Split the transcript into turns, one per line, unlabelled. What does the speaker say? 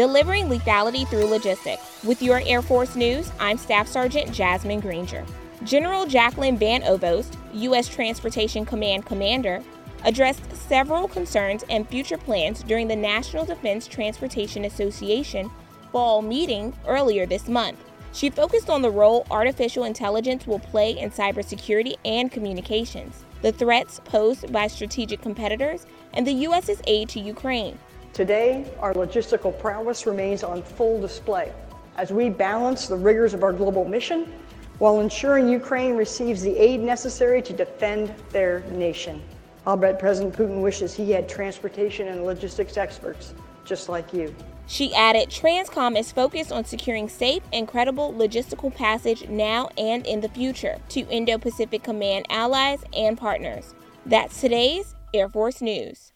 delivering lethality through logistics. With your Air Force News, I'm Staff Sergeant Jasmine Granger. General Jacqueline Van Ovost, U.S. Transportation Command Commander, addressed several concerns and future plans during the National Defense Transportation Association fall meeting earlier this month. She focused on the role artificial intelligence will play in cybersecurity and communications, the threats posed by strategic competitors, and the U.S.'s aid to Ukraine.
Today, our logistical prowess remains on full display as we balance the rigors of our global mission while ensuring Ukraine receives the aid necessary to defend their nation. I'll bet President Putin wishes he had transportation and logistics experts just like you.
She added Transcom is focused on securing safe and credible logistical passage now and in the future to Indo Pacific Command allies and partners. That's today's Air Force News.